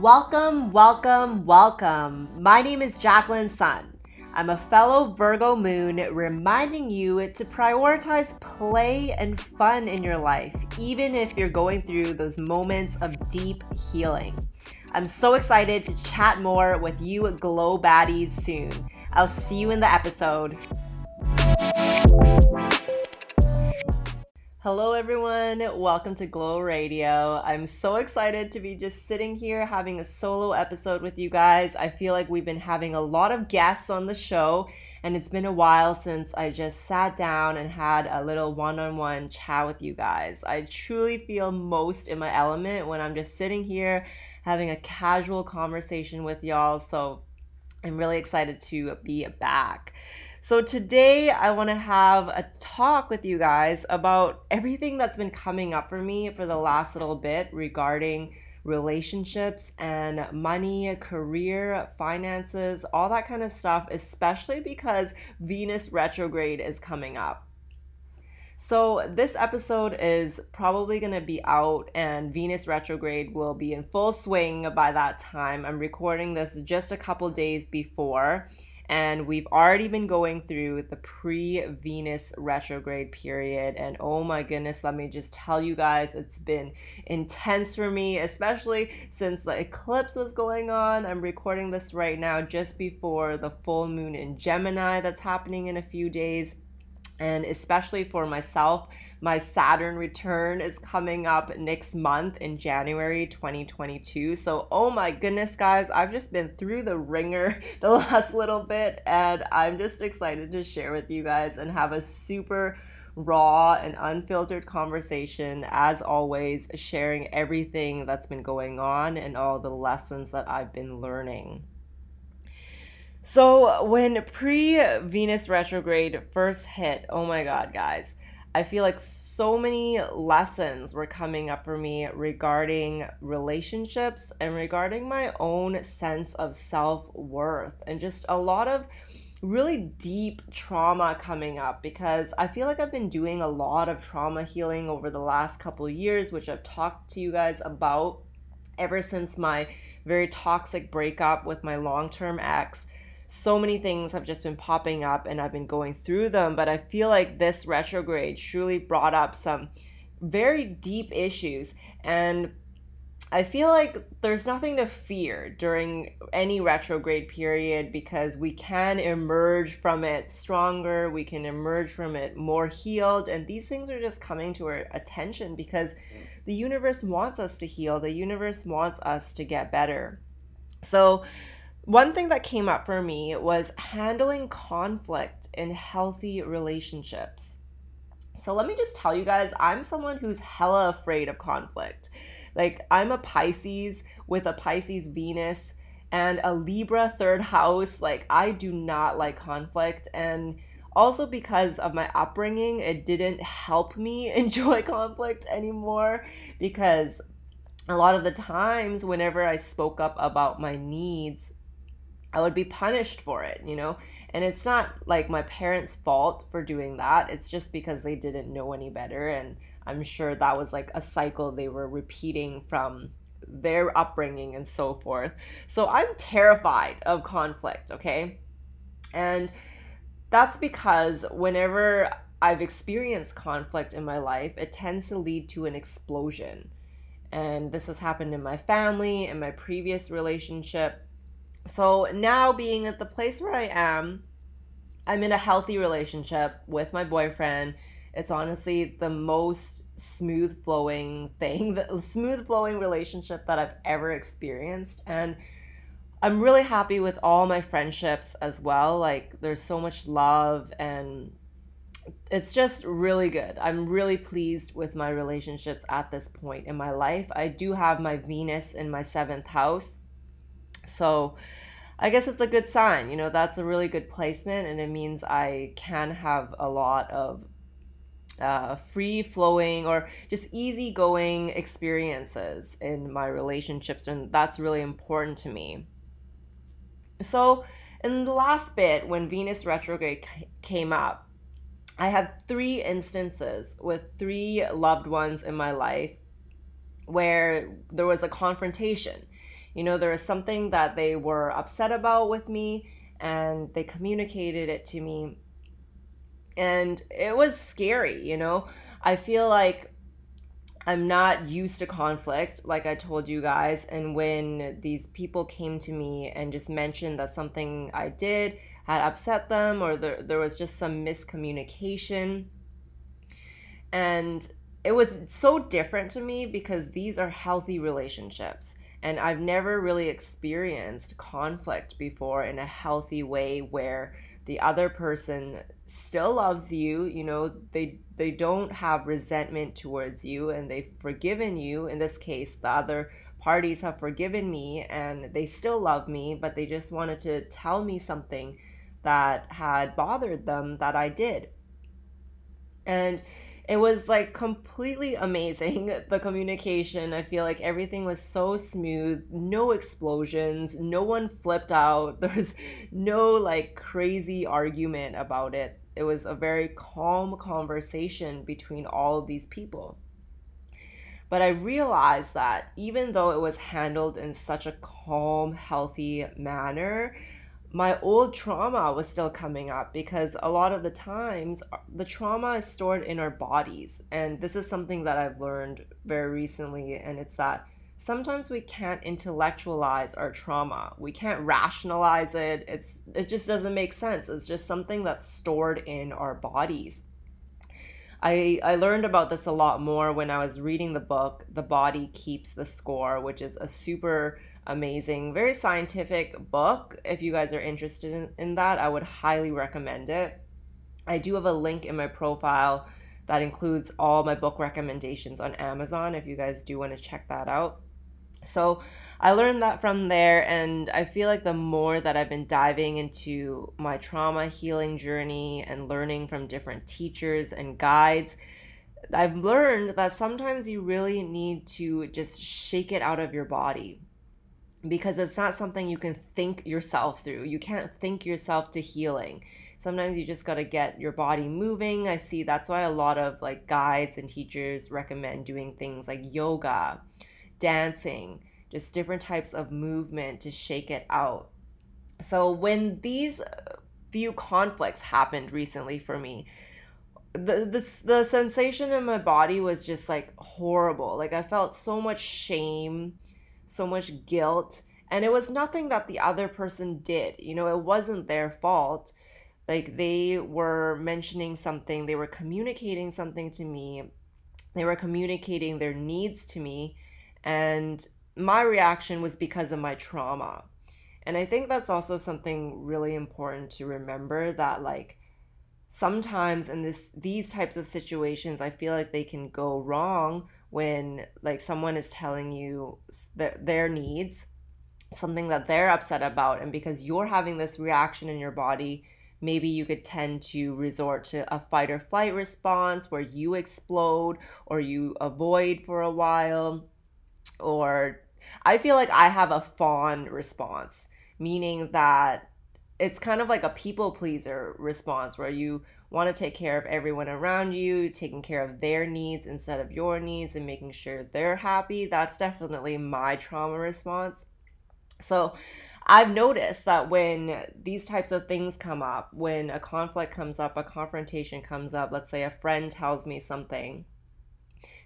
Welcome, welcome, welcome. My name is Jacqueline Sun. I'm a fellow Virgo moon reminding you to prioritize play and fun in your life, even if you're going through those moments of deep healing. I'm so excited to chat more with you glow baddies soon. I'll see you in the episode. Hello, everyone. Welcome to Glow Radio. I'm so excited to be just sitting here having a solo episode with you guys. I feel like we've been having a lot of guests on the show, and it's been a while since I just sat down and had a little one on one chat with you guys. I truly feel most in my element when I'm just sitting here having a casual conversation with y'all. So I'm really excited to be back. So, today I want to have a talk with you guys about everything that's been coming up for me for the last little bit regarding relationships and money, career, finances, all that kind of stuff, especially because Venus retrograde is coming up. So, this episode is probably going to be out, and Venus retrograde will be in full swing by that time. I'm recording this just a couple days before and we've already been going through the pre Venus retrograde period. And oh my goodness, let me just tell you guys, it's been intense for me, especially since the eclipse was going on. I'm recording this right now just before the full moon in Gemini that's happening in a few days. And especially for myself, my Saturn return is coming up next month in January 2022. So, oh my goodness, guys, I've just been through the wringer the last little bit, and I'm just excited to share with you guys and have a super raw and unfiltered conversation, as always, sharing everything that's been going on and all the lessons that I've been learning. So, when pre Venus retrograde first hit, oh my god, guys, I feel like so many lessons were coming up for me regarding relationships and regarding my own sense of self worth, and just a lot of really deep trauma coming up because I feel like I've been doing a lot of trauma healing over the last couple years, which I've talked to you guys about ever since my very toxic breakup with my long term ex so many things have just been popping up and I've been going through them. But I feel like this retrograde truly brought up some very deep issues. And I feel like there's nothing to fear during any retrograde period because we can emerge from it stronger, we can emerge from it more healed, and these things are just coming to our attention because the universe wants us to heal, the universe wants us to get better. So, one thing that came up for me was handling conflict in healthy relationships. So let me just tell you guys, I'm someone who's hella afraid of conflict. Like, I'm a Pisces with a Pisces Venus and a Libra third house. Like, I do not like conflict. And also because of my upbringing, it didn't help me enjoy conflict anymore because a lot of the times, whenever I spoke up about my needs, I would be punished for it, you know? And it's not like my parents' fault for doing that. It's just because they didn't know any better. And I'm sure that was like a cycle they were repeating from their upbringing and so forth. So I'm terrified of conflict, okay? And that's because whenever I've experienced conflict in my life, it tends to lead to an explosion. And this has happened in my family, in my previous relationship so now being at the place where I am, I'm in a healthy relationship with my boyfriend. It's honestly the most smooth flowing thing, the smooth flowing relationship that I've ever experienced. And I'm really happy with all my friendships as well. Like there's so much love and it's just really good. I'm really pleased with my relationships at this point in my life. I do have my Venus in my seventh house. So I guess it's a good sign. You know, that's a really good placement, and it means I can have a lot of uh, free flowing or just easy going experiences in my relationships, and that's really important to me. So, in the last bit, when Venus retrograde came up, I had three instances with three loved ones in my life where there was a confrontation You know, there was something that they were upset about with me and they communicated it to me. And it was scary, you know. I feel like I'm not used to conflict, like I told you guys. And when these people came to me and just mentioned that something I did had upset them or there, there was just some miscommunication, and it was so different to me because these are healthy relationships. And I've never really experienced conflict before in a healthy way where the other person still loves you you know they they don't have resentment towards you and they've forgiven you. In this case the other parties have forgiven me and they still love me but they just wanted to tell me something that had bothered them that I did. And it was like completely amazing. The communication i feel like everything was so smooth no explosions no one flipped out. There was no like crazy argument about it. It was a very calm conversation between all of these people. But i realized that even though it was handled in such a calm healthy manner my old trauma was still coming up because a lot of the times uh, the trauma is stored in our bodies. And this is something that I've learned very recently, and it's that sometimes we can't intellectualize our trauma. We can't rationalize it. It's it just doesn't make sense. It's just something that's stored in our bodies. I, I learned about this a lot more when I was reading the book The Body Keeps the Score, which is a super amazing, very scientific book. If you guys are interested in, in that, I would highly recommend it. I do have a link in my profile that includes all my book recommendations on Amazon if you guys do want to check that out. So I learned that from there, and I feel like the more that I've been diving into my trauma healing journey and learning from different teachers and guides, I've learned that sometimes you really need to just shake it out of your body because it's not something you can think yourself through. You can't think yourself to healing. Sometimes you just got to get your body moving. I see that's why a lot of like guides and teachers recommend doing things like yoga, dancing, just different types of movement to shake it out. So when these uh, few conflicts happened recently for me, the, the the sensation in my body was just like horrible. Like I felt so much shame so much guilt and it was nothing that the other person did you know it wasn't their fault. Like they were mentioning something they were communicating something to me they were communicating their needs to me and my reaction was because of my trauma. And i think that's also something really important to remember that like sometimes in this these types of situations i feel like they can go wrong when like someone is telling you their, needs something that they're upset about and because you're having this reaction in your body maybe you could tend to resort to a fight or flight response where you explode or you avoid for a while. Or i feel like i have a fawn response meaning that it's kind of like a people pleaser response where you want to take care of everyone around you, taking care of their needs instead of your needs and making sure they're happy. That's definitely my trauma response. So, I've noticed that when these types of things come up, when a conflict comes up, a confrontation comes up, let's say a friend tells me something,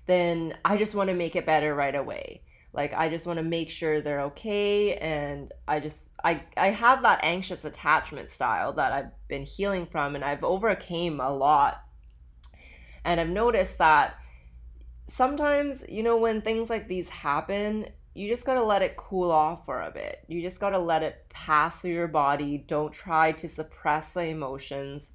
then I just want to make it better right away like i just want to make sure they're okay and i just i i have that anxious attachment style that i've been healing from and i've overcame a lot. And i've noticed that sometimes you know when things like these happen you just got to let it cool off for a bit. You just got to let it pass through your body. Don't try to suppress the emotions.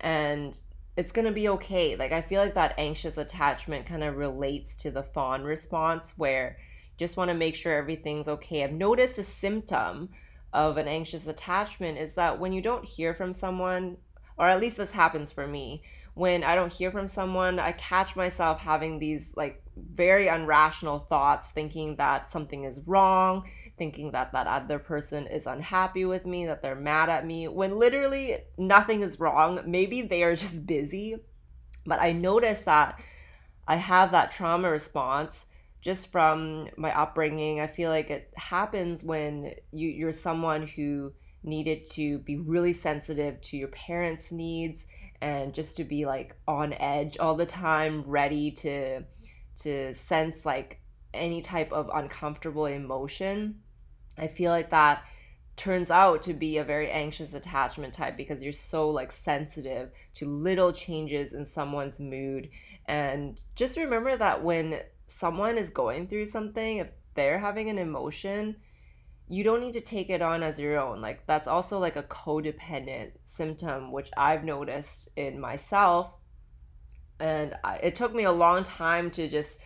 And it's going to be okay. Like, I feel like that anxious attachment kind of relates to the fawn response where just want to make sure everything's okay. I've noticed a symptom of an anxious attachment is that when you don't hear from someone, or at least this happens for me, when I don't hear from someone, I catch myself having these like very unrational thoughts, thinking that something is wrong, thinking that that other person is unhappy with me, that they're mad at me, when literally nothing is wrong. Maybe they are just busy. But I notice that I have that trauma response just from my upbringing. I feel like it happens when you, you're someone who needed to be really sensitive to your parents' needs and just to be like on edge all the time, ready to to sense like any type of uncomfortable emotion. I feel like that turns out to be a very anxious attachment type because you're so like sensitive to little changes in someone's mood. And just remember that when someone is going through something if they're having an emotion you don't need to take it on as your own. Like that's also like a codependent symptom which i've noticed in myself. And it took me a long time to just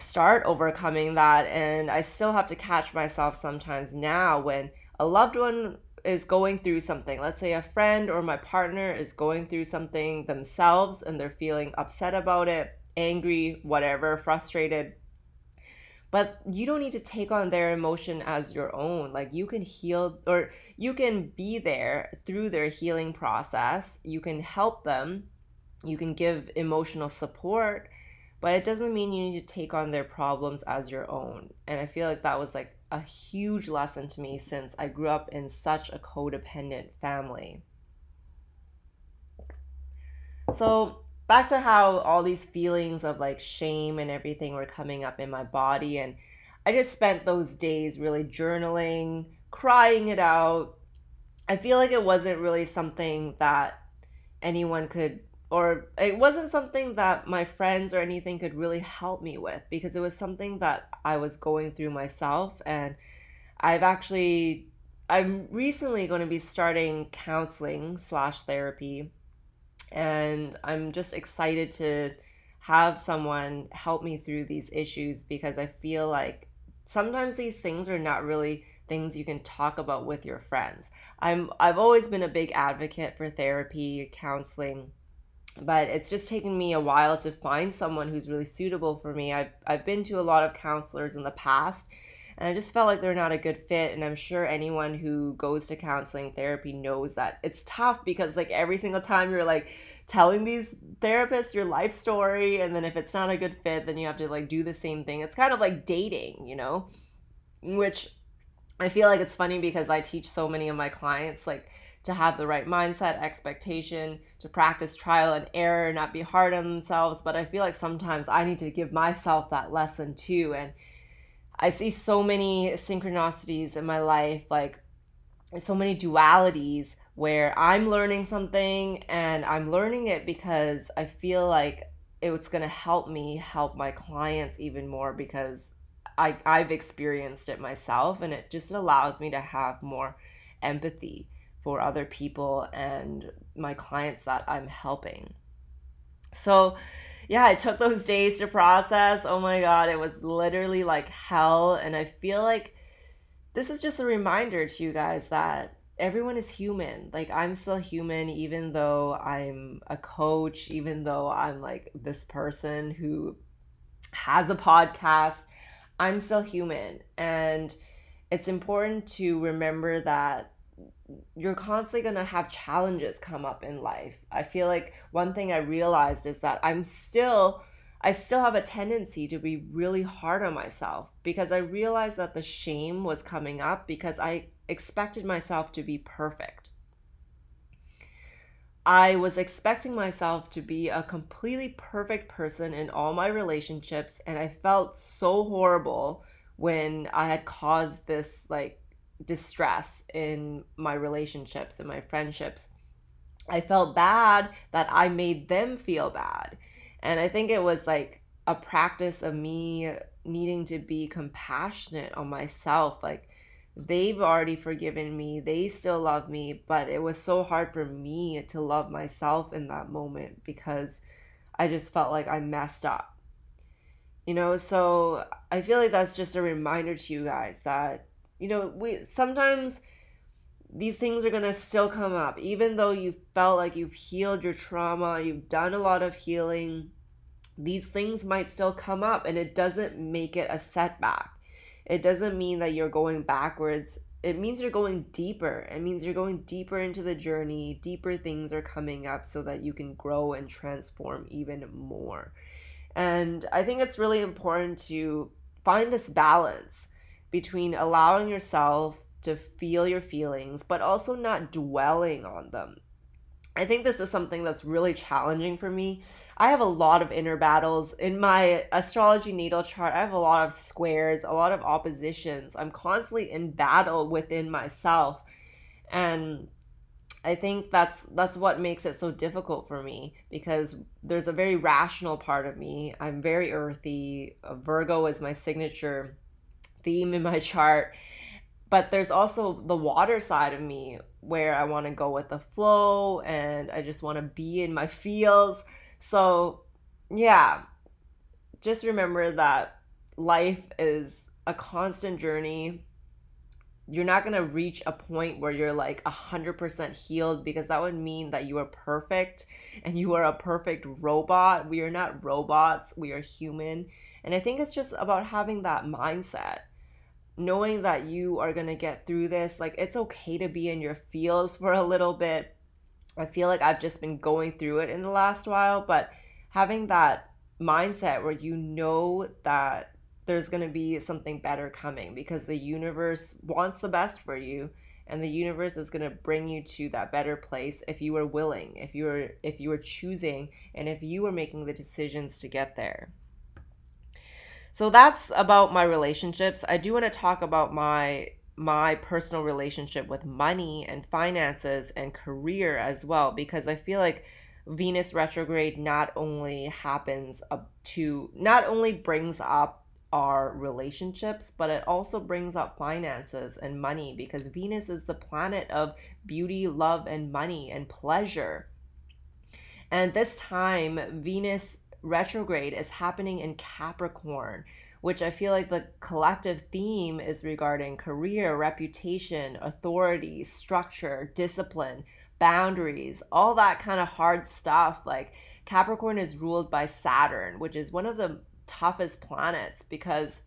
start overcoming that and i still have to catch myself sometimes now when a loved one is going through something, let's say a friend or my partner is going through something themselves and they're feeling upset about it, angry, whatever, frustrated. But you don't need to take on their emotion as your own. Like you can heal or you can be there through their healing process. You can help them. You can give emotional support, but it doesn't mean you need to take on their problems as your own. And I feel like that was like a huge lesson to me since I grew up in such a codependent family. So, back to how all these feelings of like shame and everything were coming up in my body. And I just spent those days really journaling, crying it out. I feel like it wasn't really something that anyone could or it wasn't something that my friends or anything could really help me with because it was something that I was going through myself and I've actually I'm recently going to be starting counseling slash therapy and I'm just excited to have someone help me through these issues because I feel like sometimes these things are not really things you can talk about with your friends. I'm I've always been a big advocate for therapy, counseling, but it's just taken me a while to find someone who's really suitable for me. I've, I've been to a lot of counselors in the past and I just felt like they're not a good fit. And I'm sure anyone who goes to counseling therapy knows that it's tough because, like, every single time you're like telling these therapists your life story, and then if it's not a good fit, then you have to like do the same thing. It's kind of like dating, you know, which I feel like it's funny because I teach so many of my clients, like, to have the right mindset, expectation, to practice trial and error, not be hard on themselves. But I feel like sometimes I need to give myself that lesson too. And I see so many synchronicities in my life, like so many dualities where I'm learning something and I'm learning it because I feel like it's going to help me help my clients even more because I, I've experienced it myself and it just allows me to have more empathy for other people and my clients that I'm helping. So, yeah, it took those days to process. Oh my God, it was literally like hell. And I feel like this is just a reminder to you guys that everyone is human. Like, I'm still human, even though I'm a coach, even though I'm like this person who has a podcast. I'm still human. And it's important to remember that you're constantly going to have challenges come up in life. I feel like one thing I realized is that I'm still I still have a tendency to be really hard on myself because I realized that the shame was coming up because I expected myself to be perfect. I was expecting myself to be a completely perfect person in all my relationships and I felt so horrible when I had caused this like distress in my relationships and my friendships. I felt bad that I made them feel bad. And I think it was like a practice of me needing to be compassionate on myself. Like, they've already forgiven me, they still love me, but it was so hard for me to love myself in that moment because I just felt like I messed up. You know, so I feel like that's just a reminder to you guys that you know, we sometimes these things are going to still come up even though you felt like you've healed your trauma, you've done a lot of healing. These things might still come up and it doesn't make it a setback. It doesn't mean that you're going backwards. It means you're going deeper. It means you're going deeper into the journey. Deeper things are coming up so that you can grow and transform even more. And I think it's really important to find this balance between allowing yourself to feel your feelings, but also not dwelling on them. I think this is something that's really challenging for me. I have a lot of inner battles in my astrology natal chart. I have a lot of squares, a lot of oppositions. I'm constantly in battle within myself. And I think that's that's what makes it so difficult for me because there's a very rational part of me. I'm very earthy. Virgo is my signature theme in my chart but there's also the water side of me where I want to go with the flow and I just want to be in my feels. So, yeah, just remember that life is a constant journey. You're not going to reach a point where you're like 100% healed because that would mean that you are perfect and you are a perfect robot. We are not robots, we are human. And I think it's just about having that mindset knowing that you are going to get through this. Like, it's okay to be in your feels for a little bit. I feel like I've just been going through it in the last while, but having that mindset where you know that there's going to be something better coming because the universe wants the best for you and the universe is going to bring you to that better place if you are willing if you are if you are choosing and if you are making the decisions to get there so that's about my relationships. I do want to talk about my my personal relationship with money and finances and career as well because I feel like Venus retrograde not only happens up to not only brings up our relationships, but it also brings up finances and money because Venus is the planet of beauty, love, and money and pleasure. And this time, Venus retrograde is happening in Capricorn, which I feel like the collective theme is regarding career, reputation, authority, structure, discipline, boundaries, all that kind of hard stuff. Like Capricorn is ruled by Saturn, which is one of the toughest planets because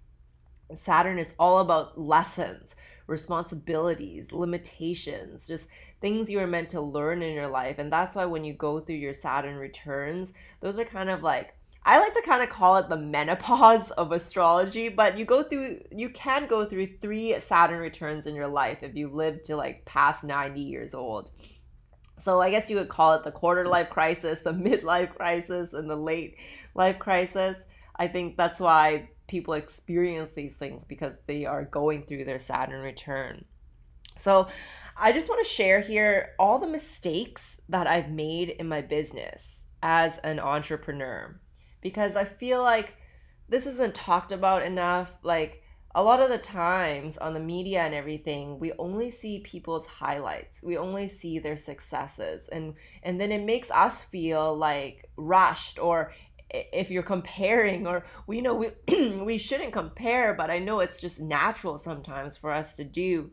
Saturn is all about lessons, responsibilities, limitations, just things you are meant to learn in your life. And that's why when you go through your Saturn returns, those are kind of like I like to kind of call it the menopause of astrology, but you go through you can go through three Saturn returns in your life if you live to like past 90 years old. So I guess you would call it the quarter life crisis, the midlife crisis, and the late life crisis. I think that's why people experience these things because they are going through their Saturn return. So I just want to share here all the mistakes that I've made in my business as an entrepreneur because I feel like this isn't talked about enough. Like a lot of the times on the media and everything, we only see people's highlights. We only see their successes and and then it makes us feel like rushed or if you're comparing or we know we we shouldn't compare, but I know it's just natural sometimes for us to do.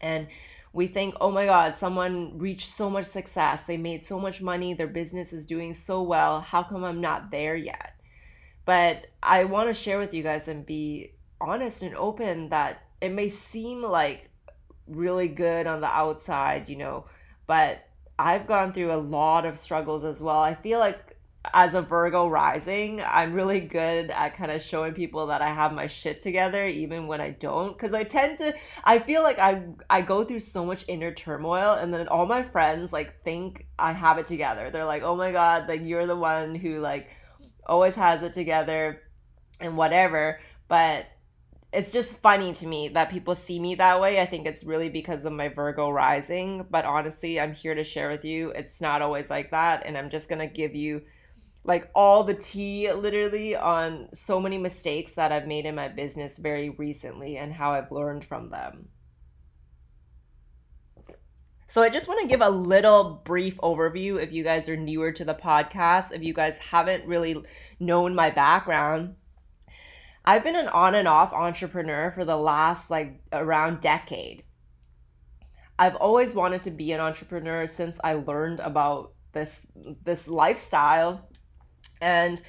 And we think, oh my God, someone reached so much success. They made so much money. Their business is doing so well. How come I'm not there yet? But I want to share with you guys and be honest and open that it may seem like really good on the outside, you know, but I've gone through a lot of struggles as well. I feel like as a Virgo rising, I'm really good at kind of showing people that I have my shit together even when I don't cuz I tend to I feel like I I go through so much inner turmoil and then all my friends like think I have it together. They're like, "Oh my god, like you're the one who like always has it together and whatever." But it's just funny to me that people see me that way. I think it's really because of my Virgo rising, but honestly, I'm here to share with you it's not always like that and I'm just going to give you like all the tea literally on so many mistakes that I've made in my business very recently and how I've learned from them. So I just want to give a little brief overview if you guys are newer to the podcast, if you guys haven't really known my background. I've been an on and off entrepreneur for the last like around decade. I've always wanted to be an entrepreneur since I learned about this this lifestyle and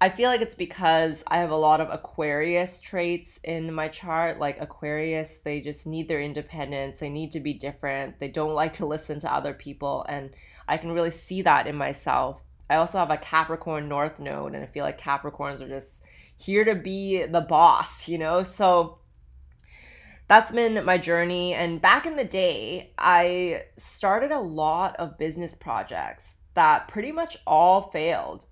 I feel like it's because I have a lot of Aquarius traits in my chart. Like Aquarius, they just need their independence. They need to be different. They don't like to listen to other people. And I can really see that in myself I also have a Capricorn North node, and I feel like Capricorns are just here to be the boss, you know? So that's been my journey. And back in the day, I started a lot of business projects that pretty much all failed.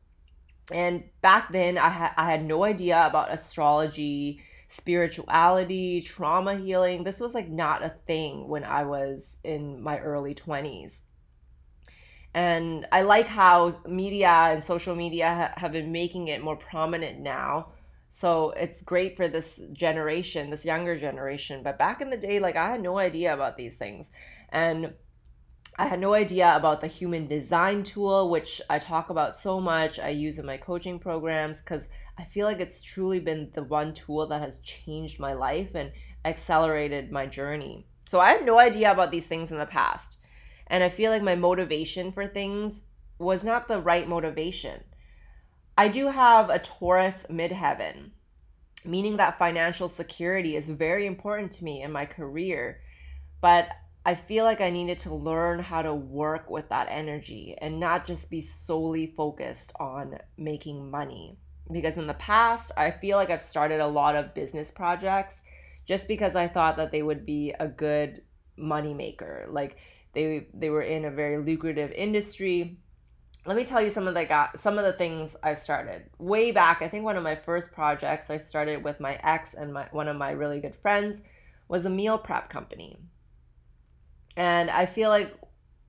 And back then, I, ha- I had no idea about astrology, spirituality, trauma healing. This was like not a thing when I was in my early 20s. And I like how media and social media ha- have been making it more prominent now. So it's great for this generation, this younger generation. But back in the day, like I had no idea about these things. And I had no idea about the human design tool, which I talk about so much. I use in my coaching programs because I feel like it's truly been the one tool that has changed my life and accelerated my journey. So I had no idea about these things in the past. And I feel like my motivation for things was not the right motivation. I do have a Taurus midheaven, meaning that financial security is very important to me in my career. But I feel like I needed to learn how to work with that energy and not just be solely focused on making money. Because in the past, I feel like I've started a lot of business projects just because I thought that they would be a good money maker. Like they they were in a very lucrative industry let me tell you some of the got some of the things I started way back. I think one of my first projects I started with my ex and my one of my really good friends was a meal prep company. And I feel like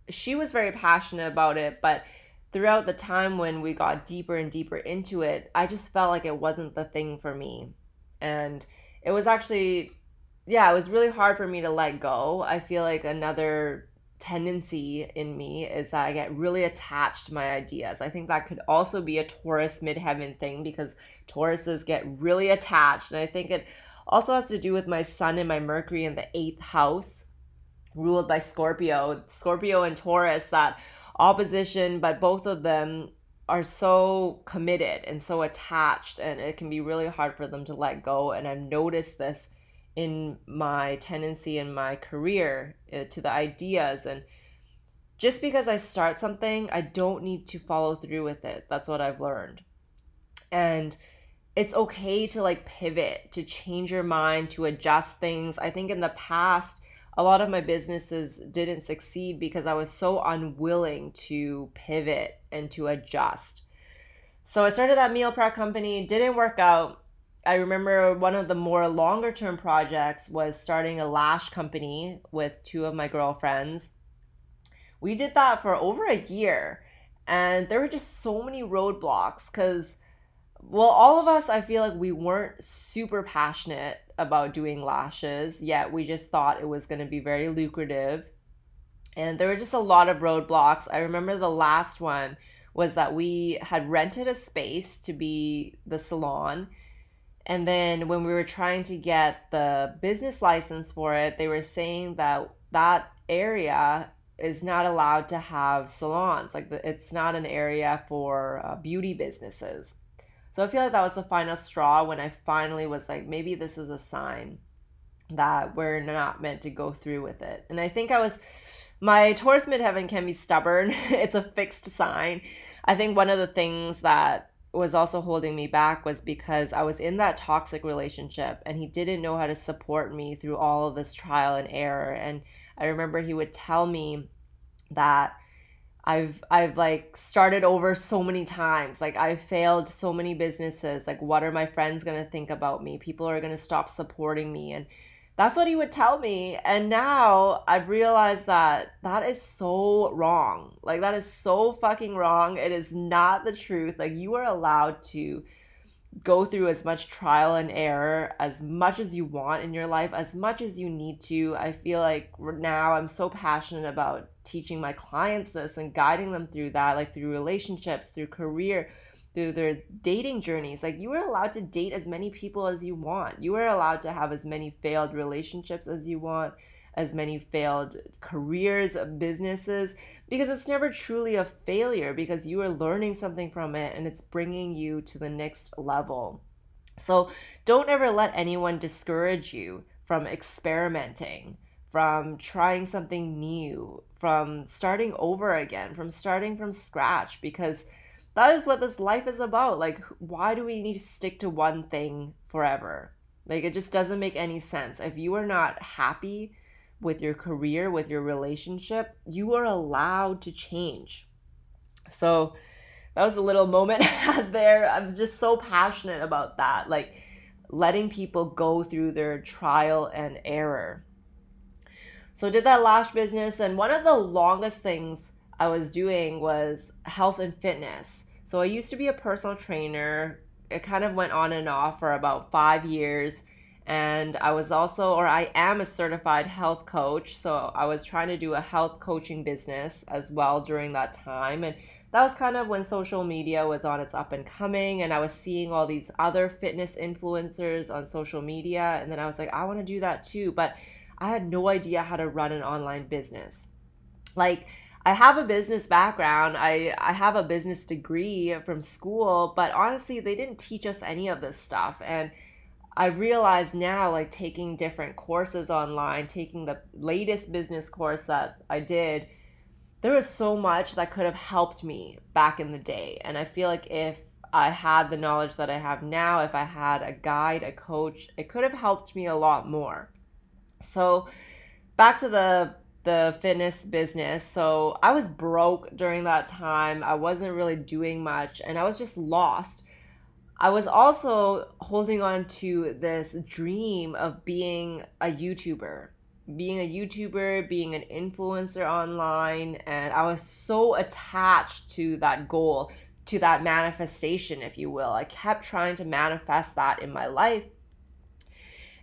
she was very passionate about it, but throughout the time when we got deeper and deeper into it, I just felt like it wasn't the thing for me. And it was actually yeah, it was really hard for me to let go. I feel like another tendency in me is that I get really attached to my ideas. I think that could also be a Taurus midheaven thing because Tauruses get really attached. And I think it also has to do with my sun and my Mercury in the eighth house, ruled by Scorpio. Scorpio and Taurus, that opposition, but both of them are so committed and so attached, and it can be really hard for them to let go. And I've noticed this in my tendency in my career uh, to the ideas and just because I start something, I don't need to follow through with it. That's what I've learned. And it's okay to like pivot, to change your mind, to adjust things. I think in the past, a lot of my businesses didn't succeed because I was so unwilling to pivot and to adjust. So I started that meal prep company, didn't work out. I remember one of the more longer term projects was starting a lash company with two of my girlfriends. We did that for over a year, and there were just so many roadblocks because, well, all of us, I feel like we weren't super passionate about doing lashes, yet we just thought it was going to be very lucrative. And there were just a lot of roadblocks. I remember the last one was that we had rented a space to be the salon and then when we were trying to get the business license for it, they were saying that that area is not allowed to have salons. Like it's not an area for uh, beauty businesses. So I feel like that was the final straw when I finally was like, maybe this is a sign that we're not meant to go through with it. And I think I was, my Taurus midheaven can be stubborn. it's a fixed sign. I think one of the things that was also holding me back was because I was in that toxic relationship and he didn't know how to support me through all of this trial and error. And I remember he would tell me that I've I've like started over so many times. Like I've failed so many businesses. Like what are my friends going to think about me? People are going to stop supporting me and that's what he would tell me. And now I've realized that that is so wrong. Like, that is so fucking wrong. It is not the truth. Like, you are allowed to go through as much trial and error as much as you want in your life, as much as you need to. I feel like now I'm so passionate about teaching my clients this and guiding them through that, like through relationships, through career through their dating journeys. Like you are allowed to date as many people as you want. You are allowed to have as many failed relationships as you want, as many failed careers, businesses, because it's never truly a failure because you are learning something from it and it's bringing you to the next level. So don't ever let anyone discourage you from experimenting, from trying something new, from starting over again, from starting from scratch because that is what this life is about. Like, why do we need to stick to one thing forever? Like, it just doesn't make any sense. If you are not happy with your career, with your relationship, you are allowed to change. So, that was a little moment there. I'm just so passionate about that. Like, letting people go through their trial and error. So, I did that lash business, and one of the longest things I was doing was health and fitness. So, I used to be a personal trainer. It kind of went on and off for about five years. And I was also, or I am a certified health coach. So, I was trying to do a health coaching business as well during that time. And that was kind of when social media was on its up and coming and I was seeing all these other fitness influencers on social media and then I was like I want to do that too but I had no idea how to run an online business like I have a business background I I have a business degree from school but honestly they didn't teach us any of this stuff and I realize now, like taking different courses online, taking the latest business course that I did, there was so much that could have helped me back in the day. And I feel like if I had the knowledge that I have now, if I had a guide, a coach, it could have helped me a lot more. So, back to the the fitness business. So, I was broke during that time. I wasn't really doing much and I was just lost. I was also holding on to this dream of being a YouTuber being a YouTuber, being an influencer online, and I was so attached to that goal, to that manifestation, if you will. I kept trying to manifest that in my life.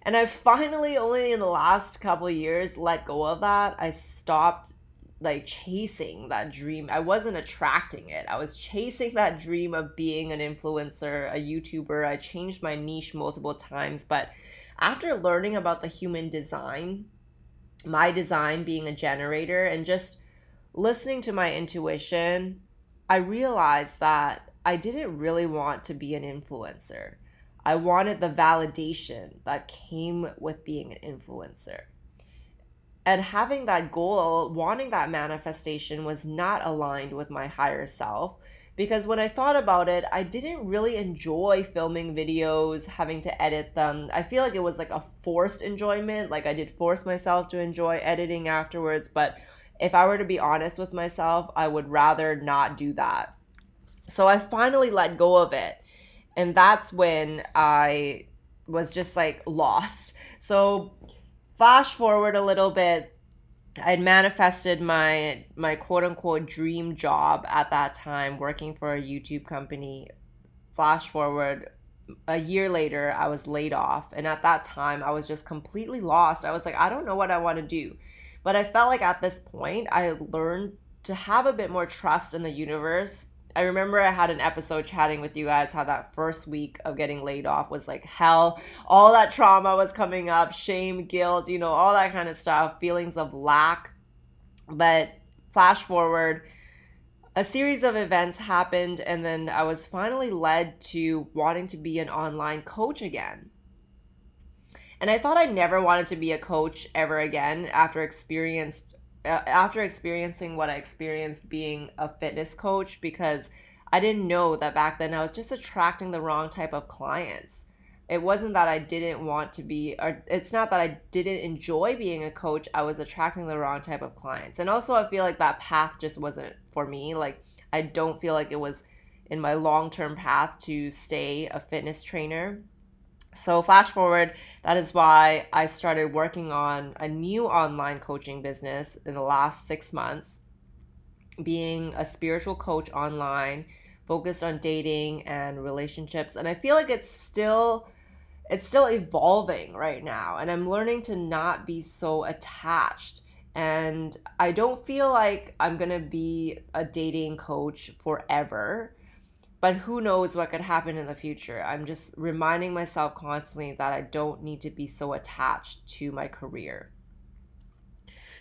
And I finally, only in the last couple years, let go of that. I stopped like chasing that dream. I wasn't attracting it. I was chasing that dream of being an influencer, a YouTuber. I changed my niche multiple times, but after learning about the human design my design being a generator and just listening to my intuition, I realized that I didn't really want to be an influencer. I wanted the validation that came with being an influencer. And having that goal, wanting that manifestation, was not aligned with my higher self because when I thought about it, I didn't really enjoy filming videos, having to edit them. I feel like it was like a forced enjoyment. Like I did force myself to enjoy editing afterwards, but if I were to be honest with myself, I would rather not do that. So I finally let go of it. And that's when I was just like lost. So flash forward a little bit I'd manifested my my quote unquote dream job at that time working for a YouTube company. Flash forward a year later, I was laid off and at that time I was just completely lost. I was like I don't know what I want to do. But I felt like at this point I learned to have a bit more trust in the universe I remember I had an episode chatting with you guys how that first week of getting laid off was like hell. All that trauma was coming up, shame, guilt, you know, all that kind of stuff, feelings of lack. But flash forward, a series of events happened, and then I was finally led to wanting to be an online coach again. And I thought I never wanted to be a coach ever again after experienced Uh, after experiencing what I experienced being a fitness coach because I didn't know that back then I was just attracting the wrong type of clients. It wasn't that I didn't want to be, or it's not that I didn't enjoy being a coach. I was attracting the wrong type of clients. And also, I feel like that path just wasn't for me. Like, I don't feel like it was in my long term path to stay a fitness trainer. So, flash forward, that is why I started working on a new online coaching business in the last six months, being a spiritual coach online, focused on dating and relationships. And I feel like it's still it's still evolving right now and i'm learning to not be so attached and i don't feel like i'm to be a dating coach forever but who knows what could happen in the future. I'm just reminding myself constantly that I don't need to be so attached to my career.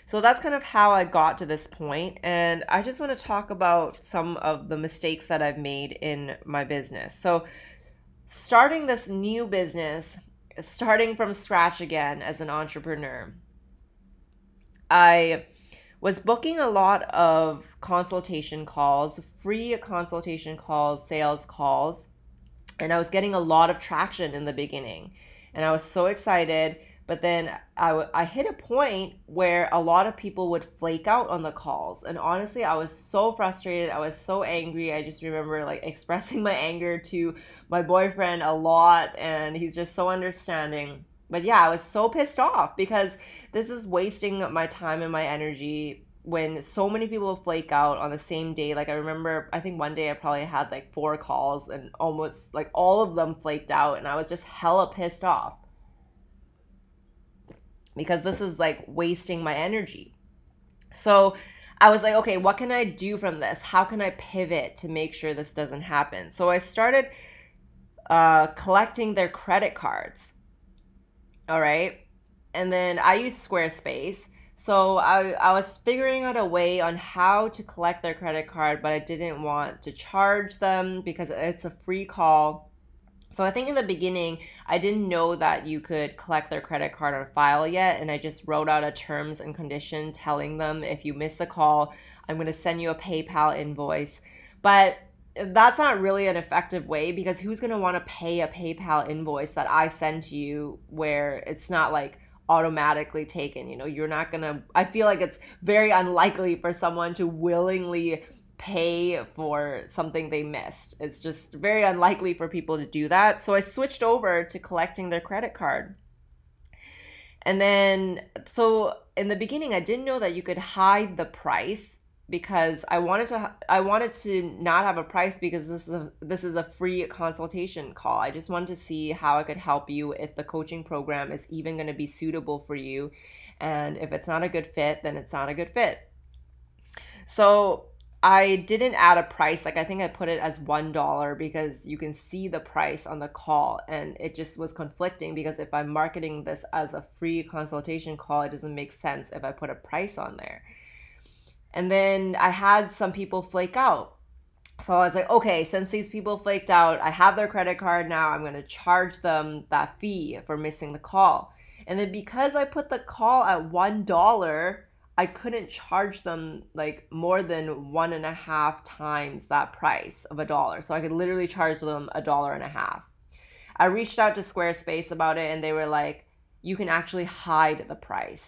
So that's kind of how I got to this point, and I just want to talk about some of the mistakes that I've made in my business. So, starting this new business, starting from scratch again as an entrepreneur, I was booking a lot of consultation calls, free consultation calls, sales calls, and I was getting a lot of traction in the beginning. And I was so excited but then I, w- I hit a point where a lot of people would flake out on the calls. And honestly, I was so frustrated. I was so angry. I just remember like expressing my anger to my boyfriend a lot. And he's just so understanding. But yeah, I was so pissed off because this is wasting my time and my energy when so many people flake out on the same day. Like I remember, I think one day I probably had like four calls and almost like all of them flaked out. And I was just hella pissed off because this is like wasting my energy. So I was like, okay, what can I do from this? How can I pivot to make sure this doesn't happen? So I started uh, collecting their credit cards. All right. And then I use Squarespace. So I, I was figuring out a way on how to collect their credit card, but I didn't want to charge them because it's a free call so I think in the beginning, I didn't know that you could collect their credit card on file yet. And I just wrote out a terms and condition telling them if you miss the call, I'm going to send you a PayPal invoice. But that's not really an effective way because who's going to want to pay a PayPal invoice that I send to you where it's not like automatically taken? You know, you're not to, I feel like it's very unlikely for someone to willingly pay for something they missed. It's just very unlikely for people to do that. So I switched over to collecting their credit card. And then, so in the beginning, I didn't know that you could hide the price because I wanted to I wanted to not have a price because this is a, this is a free consultation call. I just wanted to see how I could help you if the coaching program is even going to be suitable for you and if it's not a good fit then it's not a good fit. So I didn't add a price. Like I think I put it as one dollar because you can see the price on the call, and it just was conflicting because if I'm marketing this as a free consultation call, it doesn't make sense if I put a price on there. And then I had some people flake out. So I was like, okay, since these people flaked out, I have their credit card now. I'm going to charge them that fee for missing the call. And then because I put the call at $1, I couldn't charge them like more than one and a half times that price of a dollar. So I could literally charge them a dollar and a half. I reached out to Squarespace about it and they were like, you can actually hide the price.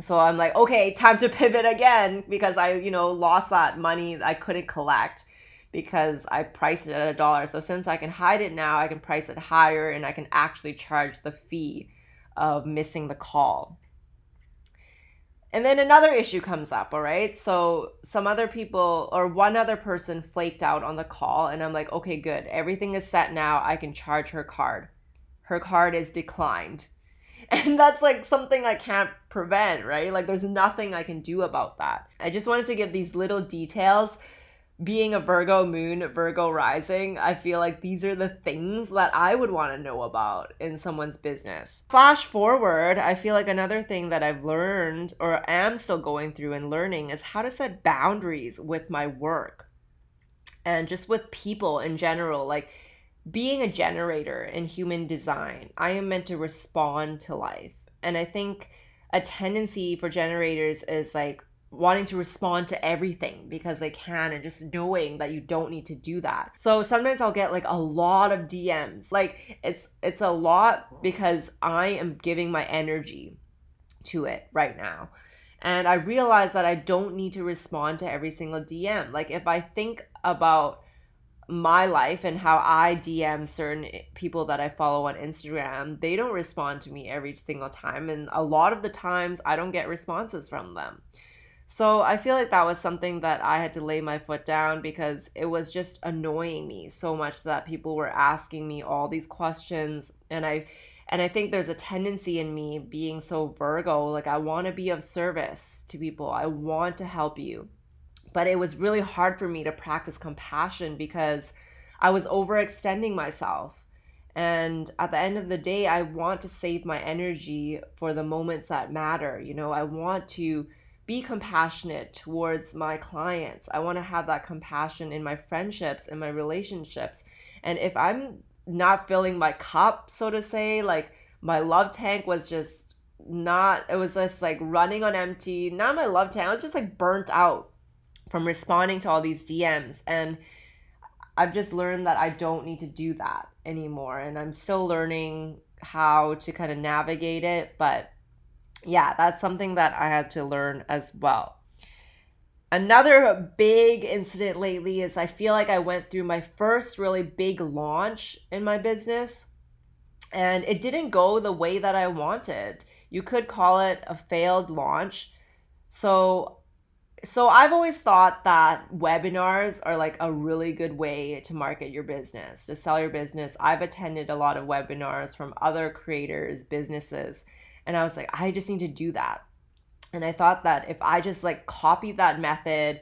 So I'm like, okay, time to pivot again because I, you know, lost that money I couldn't collect because I priced it at a dollar. So since I can hide it now, I can price it higher and I can actually charge the fee of missing the call. And then another issue comes up, all right? So some other people or one other person flaked out on the call, and I'm like, okay, good. Everything is set now. I can charge her card. Her card is declined. And that's like something I can't prevent, right? Like there's nothing I can do about that. I just wanted to give these little details being a Virgo moon, Virgo rising, I feel like these are the things that I would want to know about in someone's business. Flash forward, I feel like another thing that I've learned or am still going through and learning is how to set boundaries with my work and just with people in general. Like being a generator in human design, I am meant to respond to life. And I think a tendency for generators is like wanting to respond to everything because they can and just knowing that you don't need to do that. So sometimes I'll get like a lot of DMs. Like it's it's a lot because I am giving my energy to it right now. And I realize that I don't need to respond to every single DM. Like if I think about my life and how I DM certain people that I follow on Instagram, they don't respond to me every single time. And a lot of the times I don't get responses from them. So I feel like that was something that I had to lay my foot down because it was just annoying me so much that people were asking me all these questions and I and I think there's a tendency in me being so Virgo like I want to be of service to people. I want to help you. But it was really hard for me to practice compassion because I was overextending myself. And at the end of the day, I want to save my energy for the moments that matter. You know, I want to be compassionate towards my clients. I want to have that compassion in my friendships and my relationships. And if I'm not filling my cup, so to say, like my love tank was just not it was just like running on empty not my love tank i was just like burnt out from responding to all these dms and i've just learned that i don't need to do that anymore and i'm still learning how to kind of navigate it but yeah that's something that i had to learn as well another big incident lately is i feel like i went through my first really big launch in my business and it didn't go the way that i wanted you could call it a failed launch. So so I've always thought that webinars are like a really good way to market your business, to sell your business. I've attended a lot of webinars from other creators, businesses, and I was like, I just need to do that. And I thought that if I just like copied that method,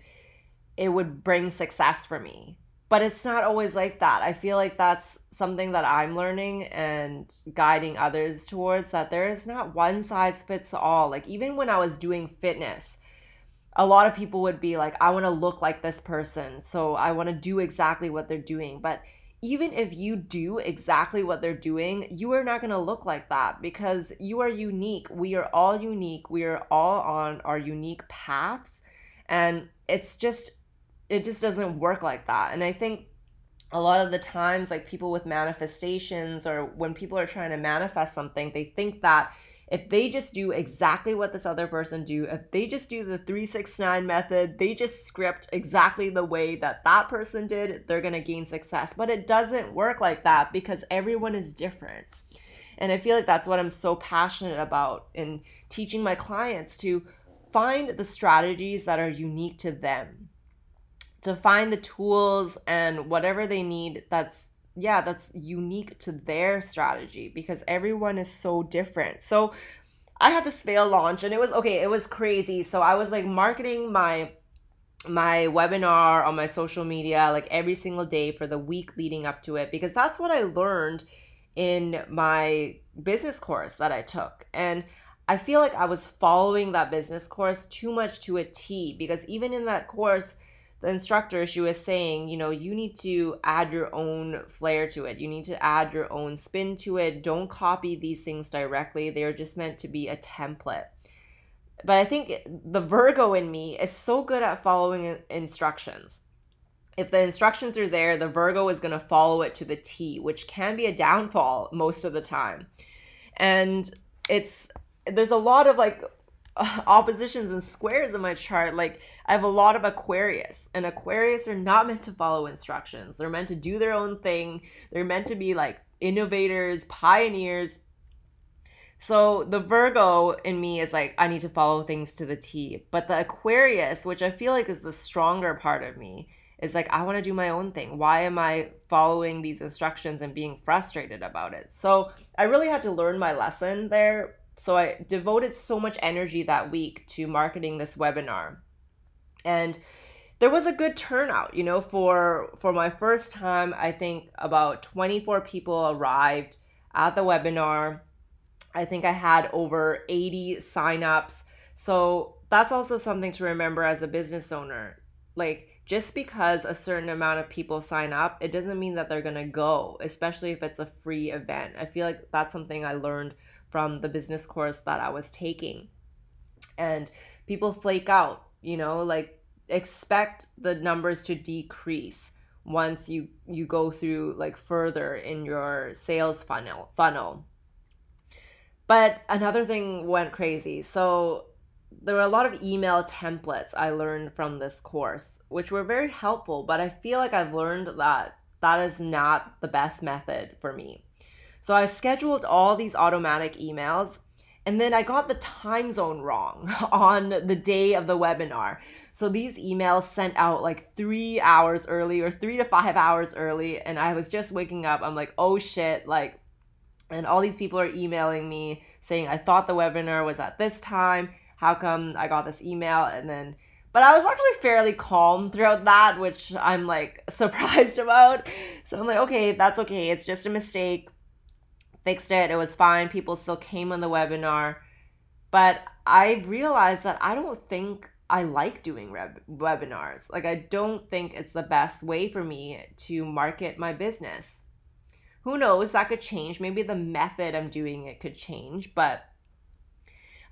it would bring success for me. But it's not always like that. I feel like that's something that I'm learning and guiding others towards that there is not one size fits all. Like, even when I was doing fitness, a lot of people would be like, I want to look like this person. So I want to do exactly what they're doing. But even if you do exactly what they're doing, you are not going to look like that because you are unique. We are all unique. We are all on our unique paths. And it's just, it just doesn't work like that. And I think a lot of the times like people with manifestations or when people are trying to manifest something they think that if they just do exactly what this other person do if they just do the 369 method they just script exactly the way that that person did they're going to gain success. But it doesn't work like that because everyone is different. And i feel like that's what i'm so passionate about in teaching my clients to find the strategies that are unique to them to find the tools and whatever they need that's yeah that's unique to their strategy because everyone is so different. So i had this fail launch and it was okay it was crazy. So i was like marketing my my webinar on my social media like every single day for the week leading up to it because that's what i learned in my business course that i took. And i feel like i was following that business course too much to a t because even in that course the instructor she was saying you know you need to add your own flair to it. You need to add your own spin to it. Don't copy these things directly. They're just meant to be a template. But i think the virgo in me is so good at following instructions. If the instructions are there the virgo is going to follow it to the t which can be a downfall most of the time. And it's there's a lot of like oppositions and squares in my chart. Like I have a lot of Aquarius, and Aquarius are not meant to follow instructions. They're meant to do their own thing. They're meant to be like innovators, pioneers. So the Virgo in me is like I need to follow things to the T. But the Aquarius, which I feel like is the stronger part of me, is like I want to do my own thing. Why am I following these instructions and being frustrated about it? So I really had to learn my lesson there so I devoted so much energy that week to marketing this webinar. And there was a good turnout, you know, for for my first time, I think about 24 people arrived at the webinar. I think I had over 80 signups. So that's also something to remember as a business owner. Like just because a certain amount of people sign up, it doesn't mean that they're going to go, especially if it's a free event. I feel like that's something I learned from the business course that I was taking. And people flake out, you know, like expect the numbers to decrease once you you go through like further in your sales funnel funnel. But another thing went crazy. So there were a lot of email templates I learned from this course, which were very helpful, but I feel like I've learned that that is not the best method for me. So I scheduled all these automatic emails and then I got the time zone wrong on the day of the webinar. So these emails sent out like three hours early or three to five hours early. And I was just waking up. I'm like, oh shit. Like, and all these people are emailing me saying, I thought the webinar was at this time. How come I got this email? And then, but I was actually fairly calm throughout that, which I'm like surprised about. So I'm like, okay, that's okay. It's just a mistake fixed it. It was fine. People still came on the webinar. But I realized that I don't think I like doing web- webinars. Like, I don't think it's the best way for me to market my business. Who knows? That could change. Maybe the method I'm doing it could change. But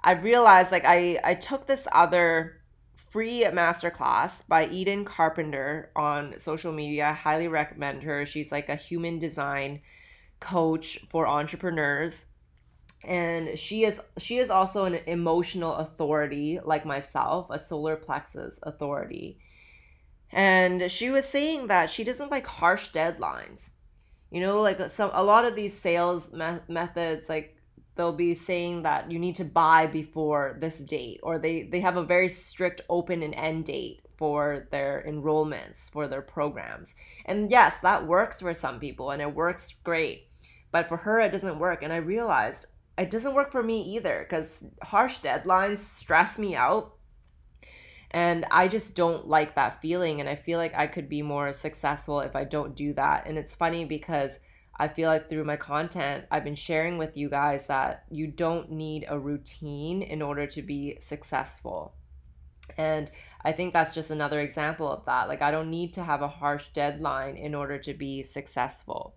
I realized like I I took this other free masterclass by Eden Carpenter on social media. I highly recommend her. She's like a human design coach for entrepreneurs. And she is she is also an emotional authority like myself a solar plexus authority. And she was saying that she doesn't like harsh deadlines. You know like some a lot of these sales me- methods like they'll be saying that you need to buy before this date or they they have a very strict open and end date for their enrollments for their programs. And yes that works for some people and it works great but for her it doesn't work. And i realized it doesn't work for me either because harsh deadlines stress me out. And i just don't like that feeling. And i feel like i could be more successful if i don't do that. And it's funny because i feel like through my content i've been sharing with you guys that you don't need a routine in order to be successful. And i think that's just another example of that. Like i don't need to have a harsh deadline in order to be successful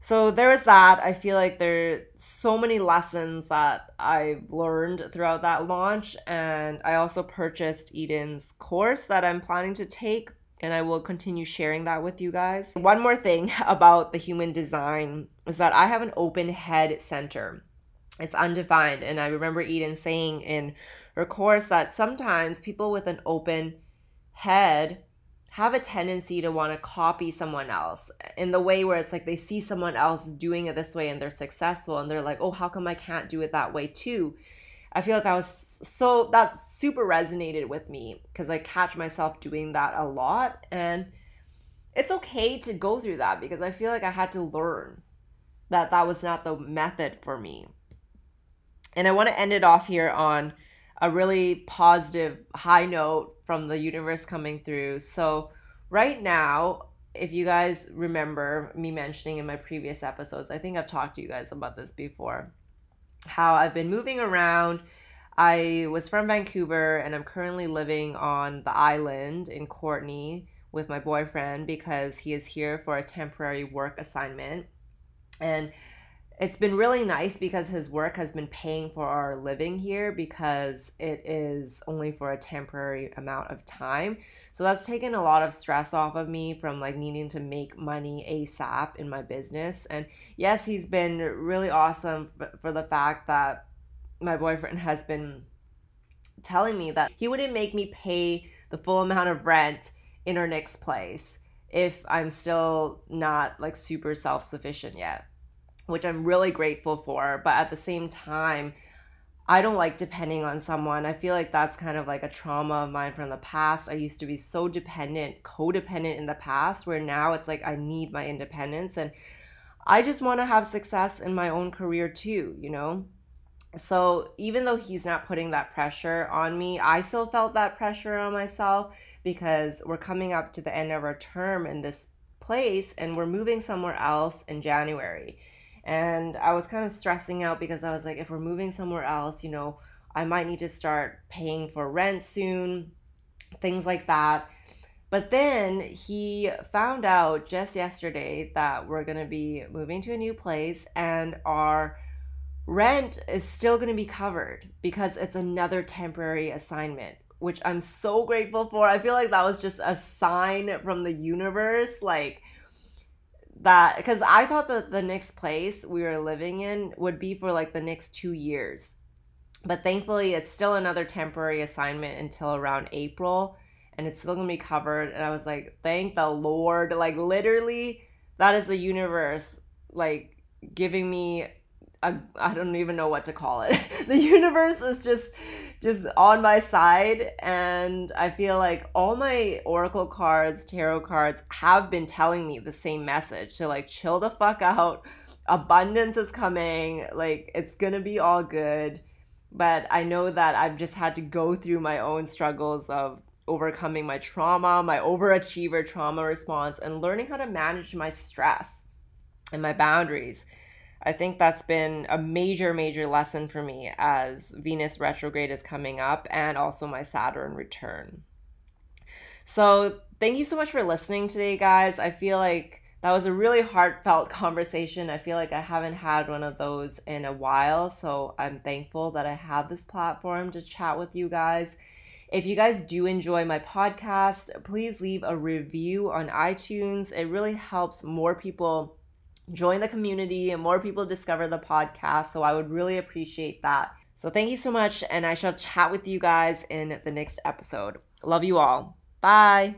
so there was that. I feel like there so many lessons that I've learned throughout that launch, and I also purchased Eden's course that I'm planning to take, and I will continue sharing that with you guys. One more thing about the human design is that I have an open head center. It's undefined, and I remember Eden saying in her course that sometimes people with an open head have a tendency to want to copy someone else in the way where it's like they see someone else doing it this way and they're successful and they're like, oh, how come I can't do it that way too? I feel like that was so, that super resonated with me because I catch myself doing that a lot. And it's okay to go through that because I feel like I had to learn that that was not the method for me. And I want to end it off here on a really positive high note from the universe coming through. So, right now, if you guys remember me mentioning in my previous episodes, I think I've talked to you guys about this before. How I've been moving around. I was from Vancouver and I'm currently living on the island in Courtenay with my boyfriend because he is here for a temporary work assignment. And it's been really nice because his work has been paying for our living here because it is only for a temporary amount of time. So that's taken a lot of stress off of me from like needing to make money ASAP in my business. And yes, he's been really awesome for the fact that my boyfriend has been telling me that he wouldn't make me pay the full amount of rent in our next place if I'm still not like super self sufficient yet which I'm really grateful for. But at the same time, I don't like depending on someone. I feel like that's kind of like a trauma of mine from the past. I used to be so dependent, codependent in the past, where now it's like I need my independence and I just want to have success in my own career too, you know? So even though he's not putting that pressure on me, I still felt that pressure on myself because we're coming up to the end of our term in this place and we're moving somewhere else in January. And I was kind of stressing out because I was like, if we're moving somewhere else, you know, I might need to start paying for rent soon, things like that. But then he found out just yesterday that we're going to be moving to a new place and our rent is still going to be covered because it's another temporary assignment, which I'm so grateful for. I feel like that was just a sign from the universe. Like, that because I thought that the next place we were living in would be for like the next two years. But thankfully, it's still another temporary assignment until around April, and it's still gonna be covered. And I was like, thank the Lord. Like, literally, that is the universe, like, giving me a, I don't even know what to call it. the universe is just just on my side and I feel like all my oracle cards, tarot cards have been telling me the same message to like chill the fuck out. Abundance is coming, like it's going to be all good. But I know that I've just had to go through my own struggles of overcoming my trauma, my overachiever trauma response and learning how to manage my stress and my boundaries I think that's been a major, major lesson for me as Venus retrograde is coming up and also my Saturn return. So, thank you so much for listening today, guys. I feel like that was a really heartfelt conversation. I feel like I haven't had one of those in a while, so I'm thankful that I have this platform to chat with you guys. If you guys do enjoy my podcast, please leave a review on iTunes. It really helps more people join the community and more people discover the podcast. So I would really appreciate that. So thank you so much, and I shall chat with you guys in the next episode. Love you all. Bye.